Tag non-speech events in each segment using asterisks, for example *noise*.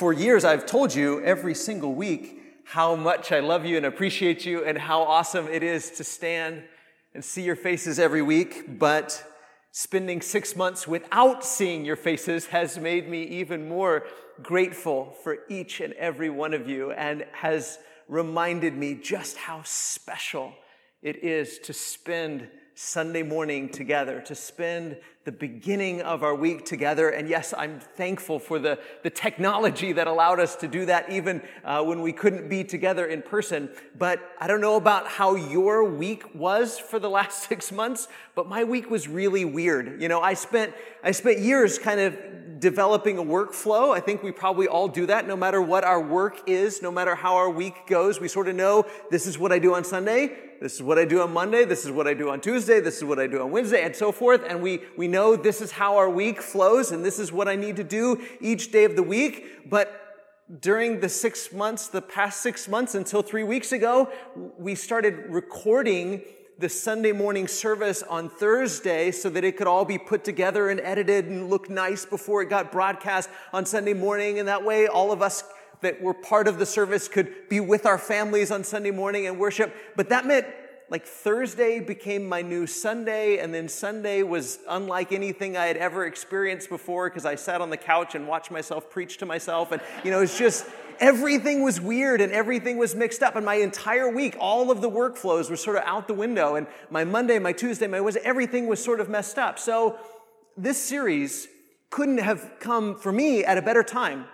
for years, I've told you every single week how much I love you and appreciate you and how awesome it is to stand and see your faces every week. But spending six months without seeing your faces has made me even more grateful for each and every one of you and has reminded me just how special it is to spend Sunday morning together, to spend the beginning of our week together. And yes, I'm thankful for the, the technology that allowed us to do that even uh, when we couldn't be together in person. But I don't know about how your week was for the *laughs* last six months, but my week was really weird. You know, I spent, I spent years kind of developing a workflow. I think we probably all do that no matter what our work is, no matter how our week goes. We sort of know this is what I do on Sunday. This is what I do on Monday. This is what I do on Tuesday. This is what I do on Wednesday and so forth. And we, we know this is how our week flows and this is what I need to do each day of the week. But during the six months, the past six months until three weeks ago, we started recording the Sunday morning service on Thursday so that it could all be put together and edited and look nice before it got broadcast on Sunday morning. And that way, all of us that were part of the service could be with our families on Sunday morning and worship. But that meant like Thursday became my new Sunday, and then Sunday was unlike anything I had ever experienced before because I sat on the couch and watched myself preach to myself. And, you know, it's just everything was weird and everything was mixed up. And my entire week, all of the workflows were sort of out the window. And my Monday, my Tuesday, my Wednesday, everything was sort of messed up. So this series couldn't have come for me at a better time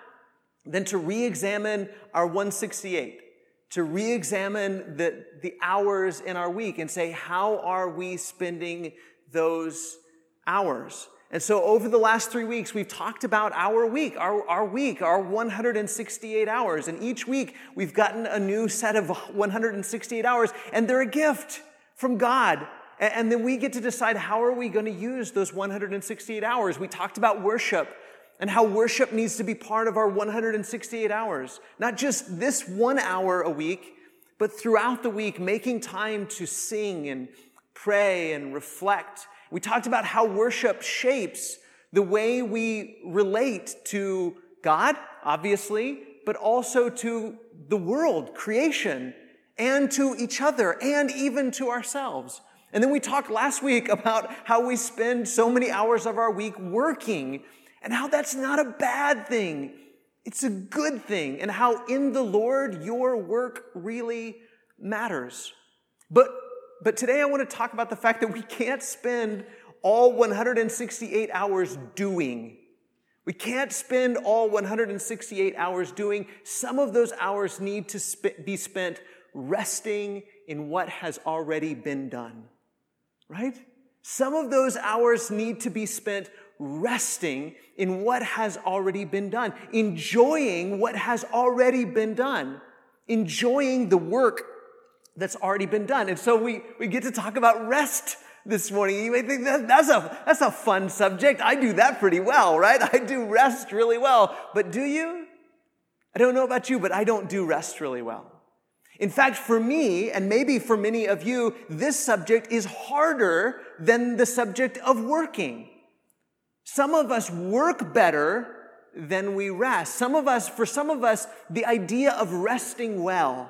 than to re examine our 168 to re-examine the, the hours in our week and say, how are we spending those hours? And so over the last three weeks, we've talked about our week, our, our week, our 168 hours. And each week, we've gotten a new set of *laughs* 168 hours, and they're a gift from God. And then we get to decide how are we going to use those 168 hours. We talked about worship and how worship needs to be part of our 168 hours. Not just this one hour a week, but throughout the week, making time to sing and pray and reflect. We talked about how worship shapes the way we relate to God, obviously, but also to the world, creation, and to each other, and even to ourselves. And then we talked last week about how we spend so many hours of our week working and how that's not a bad thing. It's a good thing, and how in the Lord your work really matters. But, but today I want to talk about the fact that we can't spend all 168 hours doing. We can't spend all 168 hours doing. Some of those hours need to sp- be spent resting in what has already been done, right? Some of those hours need to be spent resting in what has already been done, enjoying what has already been done, enjoying the work that's already been done. And so we, we get to talk about rest this morning. You may think that, that's a, that's a fun subject. I do that pretty well, right? I do rest really well. But do you? I don't know about you, but I don't do rest really well. In fact, for me, and maybe for many of you, this subject is harder than the subject of working. Some of us work better than we rest. Some of us, for some of us, the idea of resting well,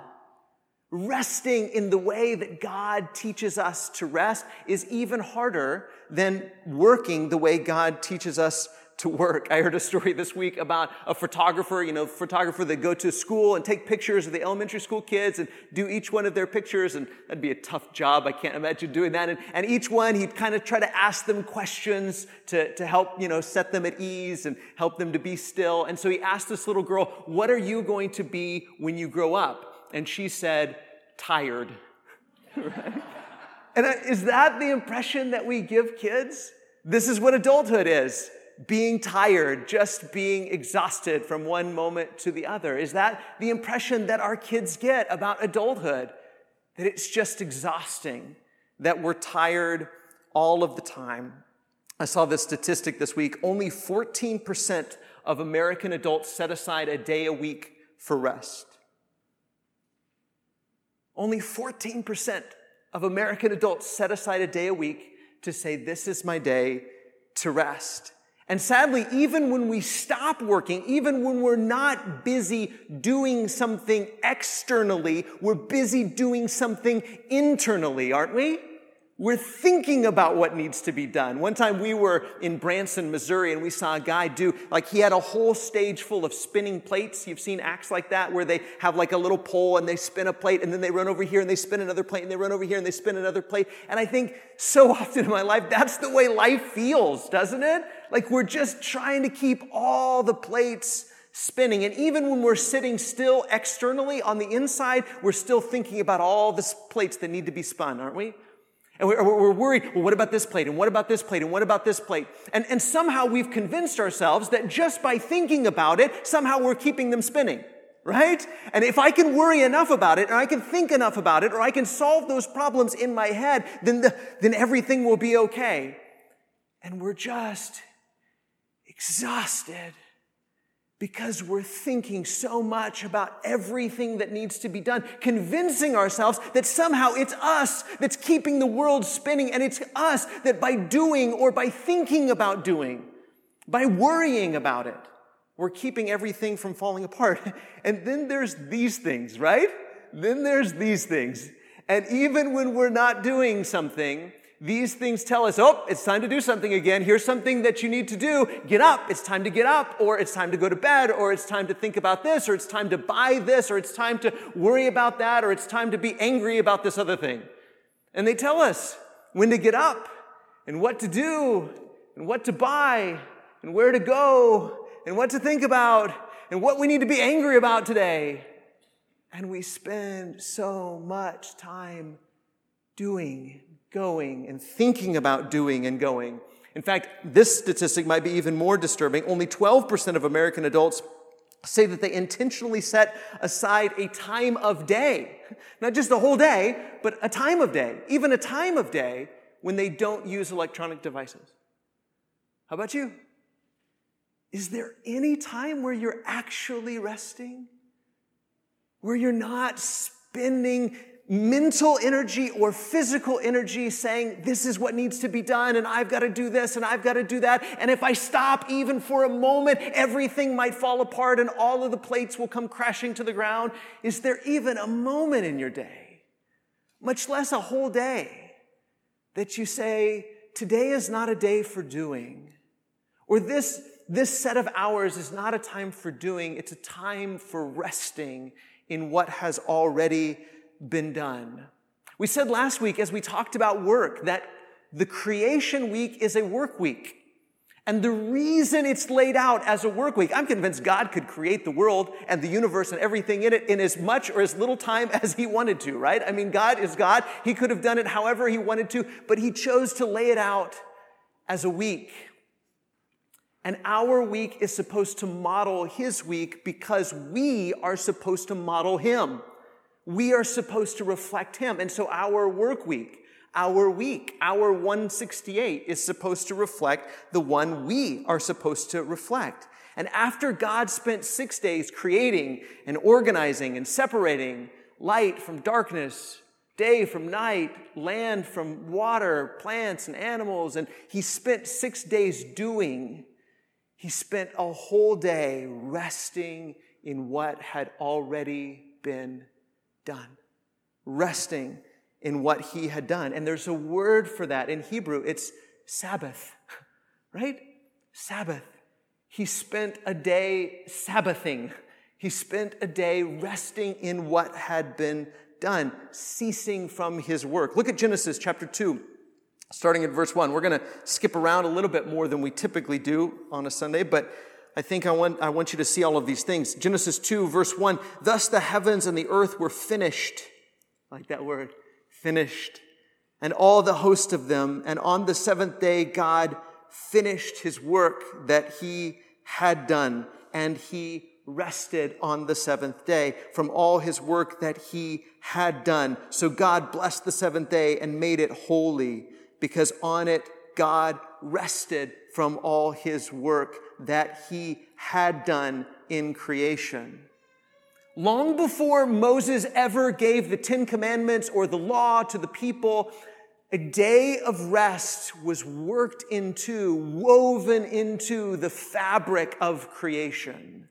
resting in the way that God teaches us to rest is even harder than working the way God teaches us to work. I heard a story this week about a photographer, you know, photographer that go to school and take pictures of the elementary school kids and do each one of their pictures. And that'd be a tough job. I can't imagine doing that. And, and each one, he'd kind of try to ask them questions to, to help, you know, set them at ease and help them to be still. And so he asked this little girl, what are you going to be when you grow up? And she said, tired. right? *laughs* And is that the impression that we give kids? This is what adulthood is being tired, just being exhausted from one moment to the other? Is that the impression that our kids get about adulthood? That it's just exhausting, that we're tired all of the time. I saw this statistic this week only 14% of American adults set aside a day a week for rest. Only 14% of American adults set aside a day a week to say, This is my day to rest. And sadly, even when we stop working, even when we're not busy doing something externally, we're busy doing something internally, aren't we? We're thinking about what needs to be done. One time we were in Branson, Missouri, and we saw a guy do, like, he had a whole stage full of spinning plates. You've seen acts like that where they have like a little pole and they spin a plate and then they run over here and they spin another plate and they run over here and they spin another plate. And I think so *laughs* often in my life, that's the way life feels, doesn't it? Like we're just trying to keep all the plates spinning. And even when we're sitting still externally on the inside, we're still thinking about all the plates that need to be spun, aren't we? And we're, worried, well, what about this plate? And what about this plate? And what about this plate? And, and somehow we've convinced ourselves that just by thinking about it, somehow we're keeping them spinning, right? And if I can worry enough about it, or I can think enough about it, or I can solve those problems in my head, then, the, then everything will be okay. And we're just exhausted because we're thinking so much about everything that needs to be done, convincing ourselves that somehow it's us that's keeping the world spinning, and it's us that by doing or by thinking about doing, by worrying about it, we're keeping everything from falling apart. *laughs* And then there's these things, right? Then there's these things. And even when we're not doing something, these things tell us, oh, it's time to do something again. Here's something that you need to do. Get up. It's time to get up, or it's time to go to bed, or it's time to think about this, or it's time to buy this, or it's time to worry about that, or it's time to be angry about this other thing. And they tell us when to get up, and what to do, and what to buy, and where to go, and what to think about, and what we need to be angry about today. And we spend so much time doing going and thinking about doing and going. In fact, this statistic might be even more disturbing. Only 12% of American adults say that they intentionally set aside a time of day, not just a whole day, but a time of day, even a time of day when they don't use electronic devices. How about you? Is there any time where you're actually resting? Where you're not spending mental energy or physical energy saying, This is what needs to be done, and I've got to do this, and I've got to do that. And if I stop even for a moment, everything might fall apart and all of the plates will come crashing to the ground. Is there even a moment in your day, much less a whole day, that you say, Today is not a day for doing, or this, this set of hours is not a time for doing, it's a time for resting in what has already been done. We said last week, as we talked about work, that the creation week is a work week. And the reason it's laid out as a work week, I'm convinced God could create the world and the universe and everything in it in as much or as little time as He wanted to, right? I mean, God is God. He could have done it however He wanted to, but He chose to lay it out as a week. And our week is supposed to model His week because we are supposed to model Him we are supposed to reflect Him. And so our work week, our week, our 168 is supposed to reflect the one we are supposed to reflect. And after God spent six days creating and organizing and separating light from darkness, day from night, land from water, plants and animals, and He spent six days doing, He spent a whole day resting in what had already been done, resting in what he had done. And there's a word for that in Hebrew it's Sabbath, *laughs* right? Sabbath. He spent a day Sabbathing. He spent a day resting in what had been done, ceasing from his work. Look at Genesis chapter 2, starting at verse 1. We're going to skip around a little bit more than we typically do on a Sunday, but I think I want, I want you to see all of these things. Genesis 2, verse 1 Thus the heavens and the earth were finished. like that word, finished. And all the host of them. And on the seventh day, God finished his work that he had done. And he rested on the seventh day from all his work that he had done. So God blessed the seventh day and made it holy because on it God rested from all his work that he had done in creation. Long before Moses ever gave the Ten Commandments or the law to the people, a day of rest was worked into, woven into the fabric of creation.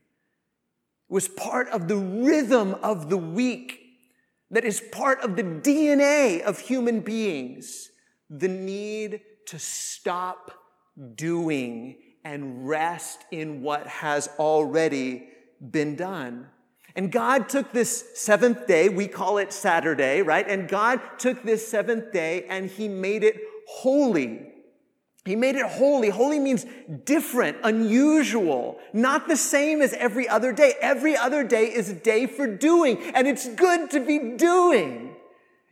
It was part of the rhythm of the week that is part of the DNA of human beings. The need to stop doing and rest in what has already been done. And God took this seventh day, we call it Saturday, right? And God took this seventh day and he made it holy. He made it holy. Holy means different, unusual, not the same as every other day. Every other day is a day for doing, and it's good to be doing.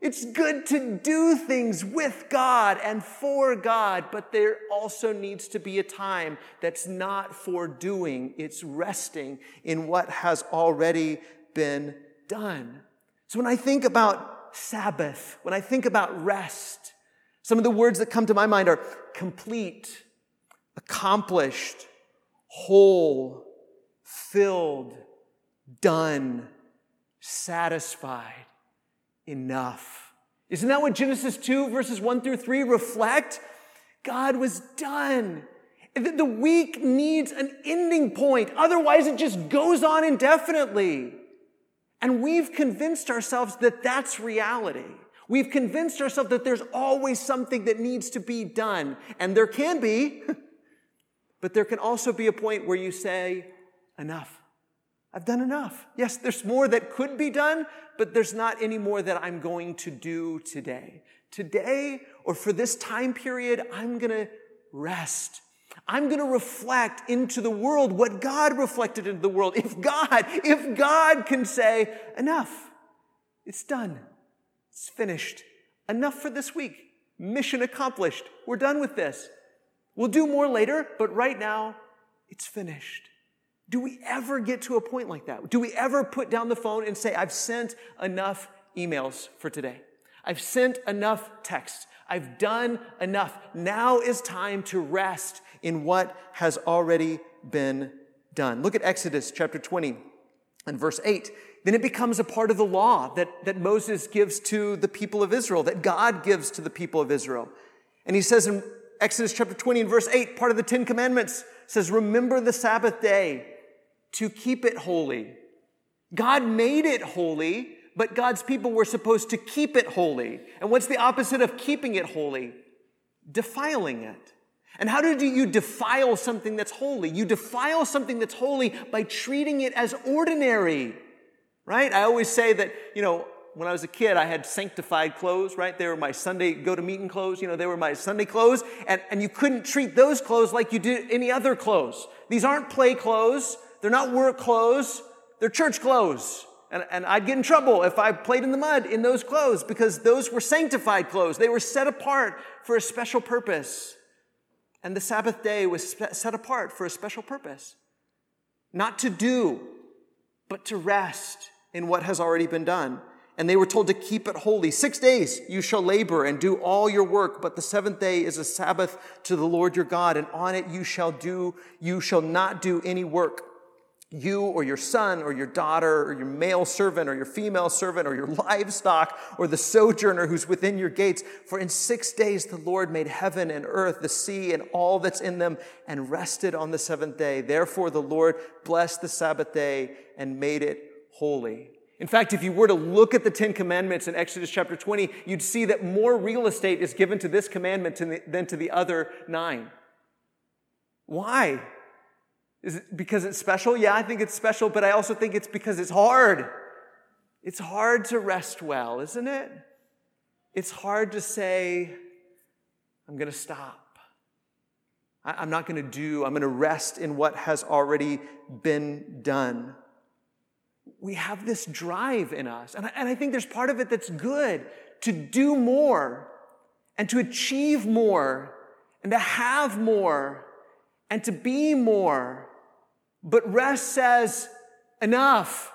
It's good to do things with God and for God, but there also needs to be a time that's not for doing. It's resting in what has already been done. So when I think about Sabbath, when I think about rest, some of the words that come to my mind are complete, accomplished, whole, filled, done, satisfied enough. Isn't that what Genesis 2, verses 1 through 3 reflect? God was done. The week needs an ending point. Otherwise, it just goes on indefinitely. And we've convinced ourselves that that's reality. We've convinced ourselves that there's always something that needs to be done. And there can be, *laughs* but there can also be a point where you say, enough. I've done enough. Yes, there's more that could be done, but there's not any more that I'm going to do today. Today, or for this time period, I'm going to rest. I'm going to reflect into the world what God reflected into the world. If God, if God can say, enough, it's done, it's finished, enough for this week, mission accomplished, we're done with this. We'll do more later, but right now, it's finished. Do we ever get to a point like that? Do we ever put down the phone and say, I've sent enough emails for today? I've sent enough texts. I've done enough. Now is time to rest in what has already been done. Look at Exodus chapter 20 and verse 8. Then it becomes a part of the law that, that Moses gives to the people of Israel, that God gives to the people of Israel. And he says in Exodus chapter 20 and verse 8, part of the Ten Commandments says, Remember the Sabbath day to keep it holy. God made it holy, but God's people were supposed to keep it holy. And what's the opposite of keeping it holy? Defiling it. And how do you defile something that's holy? You defile something that's holy by treating it as ordinary, right? I always say that, you know, when I was a kid, I had sanctified clothes, right? They were my Sunday go to meeting clothes. You know, they were my Sunday clothes. And, and you couldn't treat those clothes like you did any other clothes. These aren't play clothes. They're not work clothes, they're church clothes. And, and I'd get in trouble if I played in the mud in those clothes because those were sanctified clothes. They were set apart for a special purpose. And the Sabbath day was set apart for a special purpose. Not to do, but to rest in what has already been done. And they were told to keep it holy. Six days you shall labor and do all your work, but the seventh day is a Sabbath to the Lord your God, and on it you shall do, you shall not do any work you or your son or your daughter or your male servant or your female servant or your *laughs* livestock or the sojourner who's within your gates. For in six days the Lord made heaven and earth, the sea and all that's in them, and rested on the seventh day. Therefore the Lord blessed the Sabbath day and made it holy. In fact, if you were to look at the Ten Commandments in Exodus chapter 20, you'd see that more real estate is given to this commandment than to the other nine. Why? Is it because it's special? Yeah, I think it's special, but I also think it's because it's hard. It's hard to rest well, isn't it? It's hard to say, I'm going to stop. I'm not going to do, I'm going to rest in what has already been done. We have this drive in us, and I, and I think there's part of it that's good to do more and to achieve more and to have more and to be more. But rest says, enough.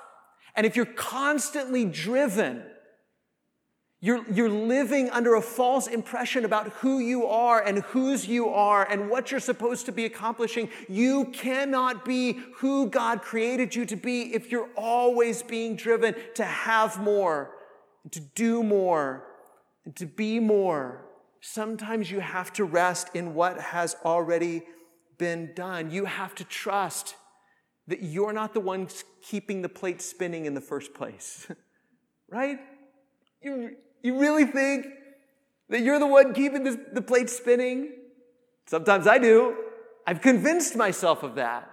And if you're constantly driven, you're, you're living under a false impression about who you are and whose you are and what you're supposed to be accomplishing. You cannot be who God created you to be if you're always being driven to have more, to do more, and to be more. Sometimes you have to rest in what has already been done. You have to trust that you're not the one keeping the plate spinning in the first place. *laughs* right? You, you really think that you're the one keeping the, the plate spinning? Sometimes I do. I've convinced myself of that.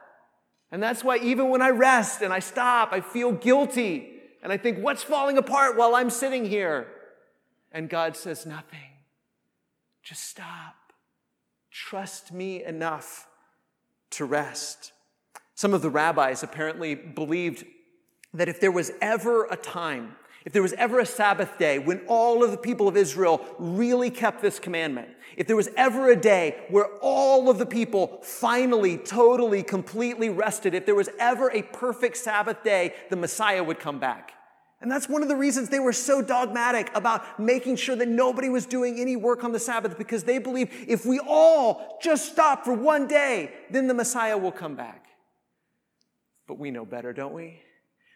And that's why even when I rest and I stop, I feel guilty. And I think, what's falling apart while I'm sitting here? And God says, nothing. Just stop. Trust me enough to rest. Some of the rabbis apparently believed that if there was ever a time if there was ever a Sabbath day when all of the people of Israel really kept this commandment, if there was ever a day where all of the people finally, totally, completely rested, if there was ever a perfect Sabbath day, the Messiah would come back. And that's one of the reasons they were so dogmatic about making sure that nobody was doing any work on the Sabbath because they believe if we all just stop for one day, then the Messiah will come back. But we know better, don't we?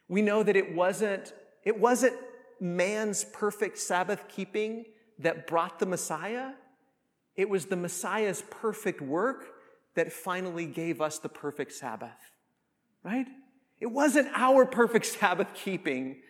We know that it wasn't it wasn't man's perfect Sabbath keeping that brought the Messiah. It was the Messiah's perfect work that finally gave us the perfect Sabbath, right? It wasn't our perfect *laughs* Sabbath keeping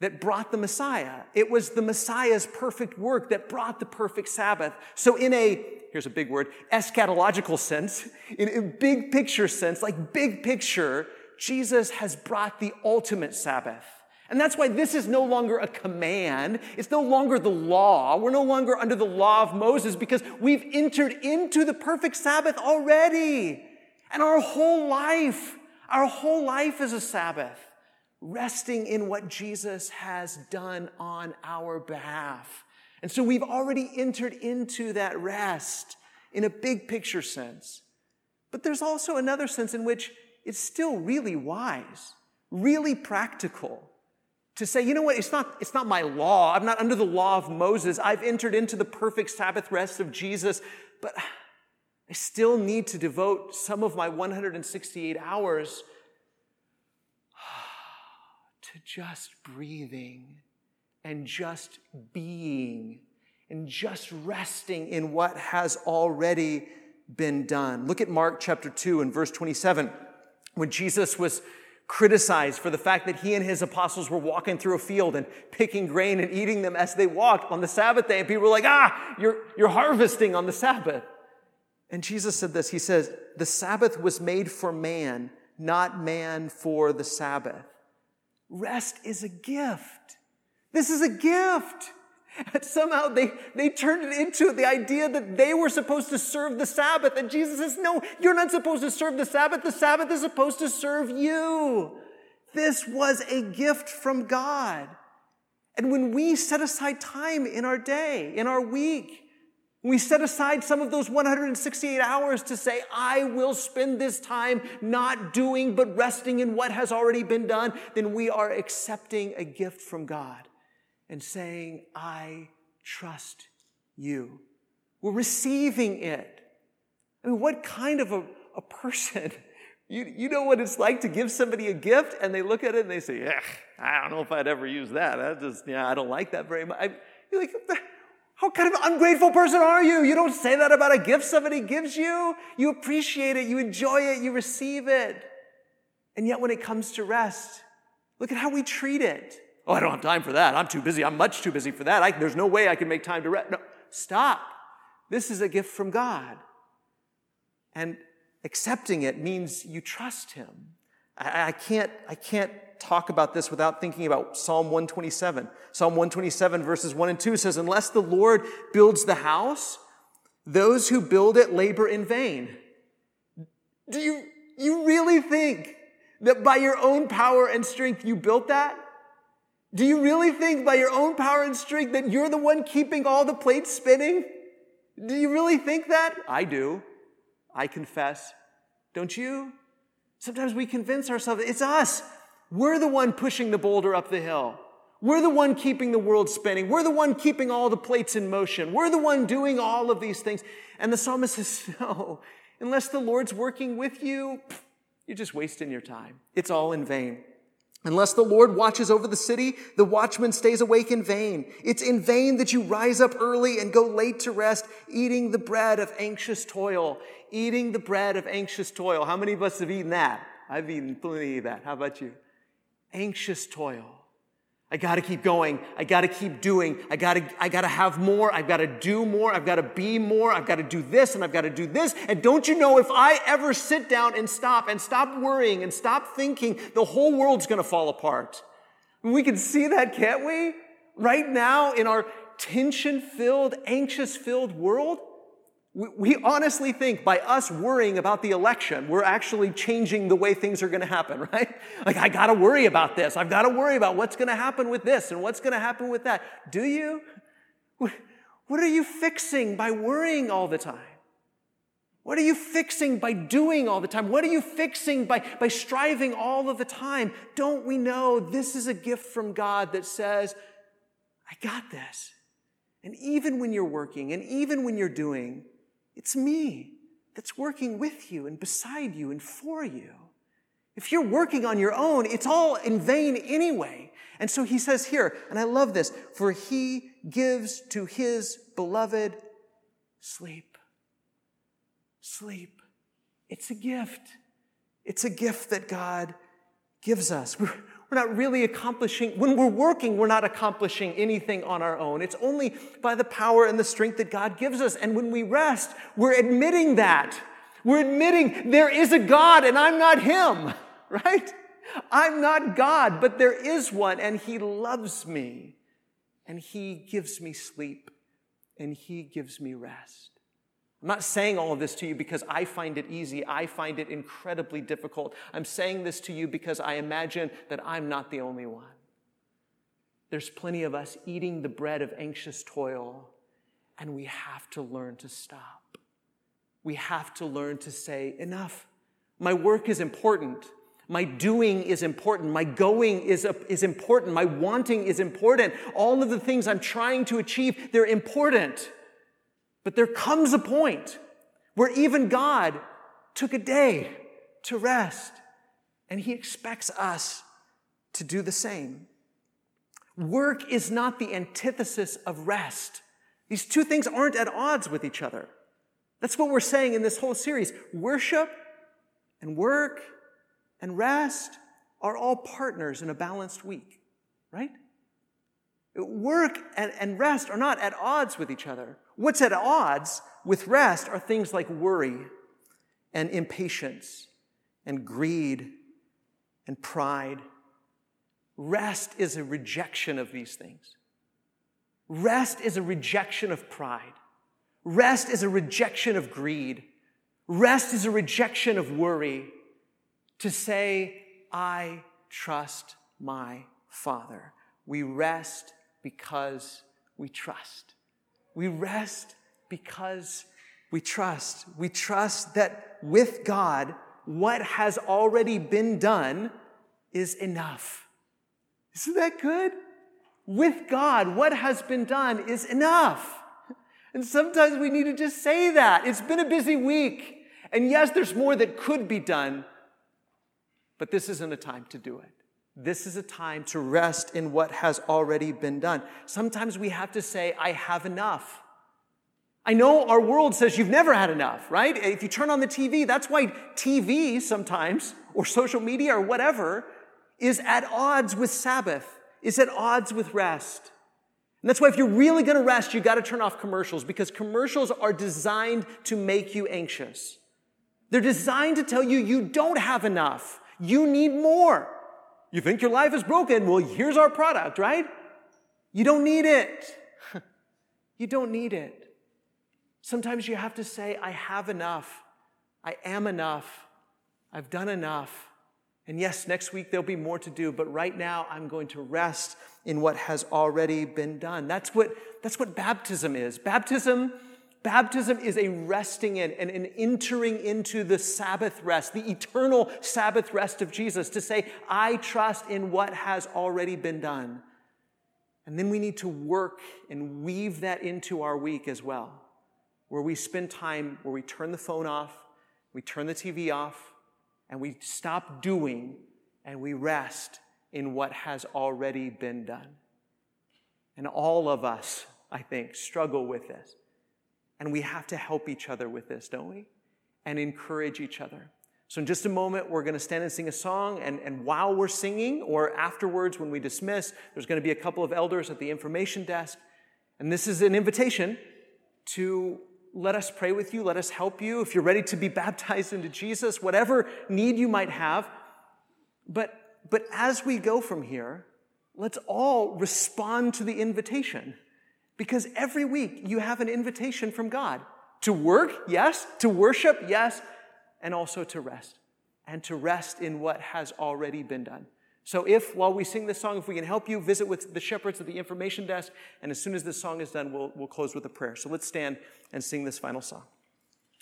that brought the Messiah. It was the Messiah's perfect work that brought the perfect Sabbath. So, in a, here's a big word, eschatological sense, in a big picture sense, like big picture, Jesus has brought the ultimate Sabbath. And that's why this is no longer a command. It's no longer the law. We're no longer under the law of Moses because we've entered into the perfect Sabbath already. And our whole life, our whole life is a Sabbath, resting in what Jesus has done on our behalf. And so we've already entered into that rest in a big picture sense. But there's also another sense in which it's still really wise, really practical to say, you know what, it's not, it's not my law. I'm not under the law of Moses. I've entered into the perfect Sabbath rest of Jesus, but I still need to devote some of my 168 hours *sighs* to just breathing and just being and just resting in what has already been done. Look at Mark chapter 2 and verse 27 when Jesus was criticized for the fact that he and his apostles were walking through a field and picking grain and eating them as they walked on the Sabbath day. And people were like, ah, you're, you're harvesting on the Sabbath. And Jesus said this He says, The Sabbath was made for man, not man for the Sabbath. Rest is a gift. This is a gift. And *laughs* somehow they, they turned it into the idea that they were supposed to serve the Sabbath. And Jesus says, No, you're not supposed to serve the Sabbath. The Sabbath is supposed to serve you. This was a gift from God. And when we set aside time in our day, in our week, we set aside some of those 168 hours to say, I will spend this time not doing but resting in what has already been done, then we are accepting a gift from God and saying, I trust you. We're receiving it. I mean, what kind of a, a person? *laughs* You, you know what it's like to give somebody a gift and they look at it and they say, I don't know if I'd ever use that. I just, yeah, I don't like that very much. I, you're like, how kind of ungrateful person are you? You don't say that about a gift somebody gives you. You appreciate it, you enjoy it, you receive it. And yet when it comes to rest, look at how we treat it. Oh, I don't have time for that. I'm too busy. I'm much too busy for that. I, there's no way I can make time to rest. No, stop. This is a gift from God. And accepting it means you trust Him. I, I, can't, I can't talk about this without thinking about Psalm 127. Psalm 127, verses 1 and 2 says, Unless the Lord builds the house, those who build it labor in vain. Do you, you really think that by your own power and strength you built that? Do you really think by your own power and strength that you're the one keeping all the plates spinning? Do you really think that? I do. I confess. Don't you? Sometimes we convince ourselves it's us. We're the one pushing the boulder up the hill. We're the one keeping the world spinning. We're the one keeping all the plates in motion. We're the one doing all of these things. And the psalmist says, *laughs* No, unless the Lord's working with you, you're just wasting your time. It's all in vain. Unless the Lord watches over the city, the watchman stays awake in vain. It's in vain that you rise up early and go late to rest, eating the bread of anxious toil. Eating the bread of anxious toil. How many of us have eaten that? I've eaten plenty of that. How about you? Anxious toil. I got to keep going. I got to keep doing. I got to I got to have more. I've got to do more. I've got to be more. I've got to do this and I've got to do this. And don't you know if I ever sit down and stop and stop worrying and stop thinking, the whole world's going to fall apart. We can see that, can't we? Right now in our tension-filled, anxious-filled world, we honestly think by us worrying about the election, we're actually changing the way things are going to happen, *laughs* right? Like, I got to worry about this. I've got to worry about what's going to happen with this and what's going to happen with that. Do you? What are you fixing by worrying all the time? What are you fixing by doing all the time? What are you fixing by, by striving all of the time? Don't we know this is a gift from God that says, I got this. And even when you're working and even when you're doing, it's me that's working with you and beside you and for you. If you're working on your own, it's all in vain anyway. And so he says here, and I love this, for he gives to his beloved sleep. Sleep. It's a gift. It's a gift that God gives us. We're not really accomplishing, when we're working, we're not accomplishing anything on our own. It's only by the power and the strength that God gives us. And when we rest, we're admitting that. We're admitting there is a God and I'm not Him, *laughs* right? I'm not God, but there is one and He loves me and He gives me sleep and He gives me rest. I'm not saying all of this to you because I find it easy. I find it incredibly difficult. I'm saying this to you because I imagine that I'm not the only one. There's plenty of us eating the bread of anxious toil, and we have to learn to stop. We have to learn to say, enough. My work is important. My doing is important. My going is, is important. My wanting is important. All of the things I'm trying to achieve, they're important. But there comes a point where even God took a day to rest, and He expects us to do the same. Work is not the antithesis of rest. These two things aren't at odds with each other. That's what we're saying in this whole series. Worship and work and rest are all partners in a balanced week, right? Work and, and rest are not at odds with each other. What's at odds with rest are things like worry and impatience and greed and pride. Rest is a rejection of these things. Rest is a rejection of pride. Rest is a rejection of greed. Rest is a rejection of worry. To say, I trust my Father. We rest because we trust. We rest because we trust. We trust that with God, what has already been done is enough. Isn't that good? With God, what has been done is enough. And sometimes we need to just say that. It's been a busy week. And yes, there's more that could be done, but this isn't a time to do it. This is a time to rest in what has already been done. Sometimes we have to say, I have enough. I know our world says you've never had enough, right? If you turn on the TV, that's why TV sometimes, or social media or whatever, is at odds with Sabbath, is at odds with rest. And that's why if you're really to rest, you got to turn off commercials because commercials are designed to make you anxious. They're designed to tell you you don't have enough. You need more. You think your life is broken? Well, here's our product, right? You don't need it. *laughs* you don't need it. Sometimes you have to say, I have enough. I am enough. I've done enough. And yes, next week there'll be more to do, but right now I'm going to rest in what has already been done. That's what, that's what baptism is. Baptism Baptism is a resting in and an entering into the Sabbath rest, the eternal Sabbath rest of Jesus, to say, I trust in what has already been done. And then we need to work and weave that into our week as well, where we spend time, where we turn the phone off, we turn the TV off, and we stop doing and we rest in what has already been done. And all of us, I think, struggle with this. And we have to help each other with this, don't we? And encourage each other. So, in just a moment, we're going to stand and sing a song. And, and while we're singing, or afterwards when we dismiss, there's going to be a couple of elders at the information desk. And this is an invitation to let us pray with you, let us help you. If you're ready to be *laughs* baptized into Jesus, whatever need you might have. But, but as we go from here, let's all respond to the invitation. Because every week you have an invitation from God to work, yes, to worship, yes, and also to rest, and to rest in what has already been done. So, if while we sing this song, if we can help you, visit with the shepherds at the information desk, and as soon as this song is done, we'll, we'll close with a prayer. So, let's stand and sing this final song.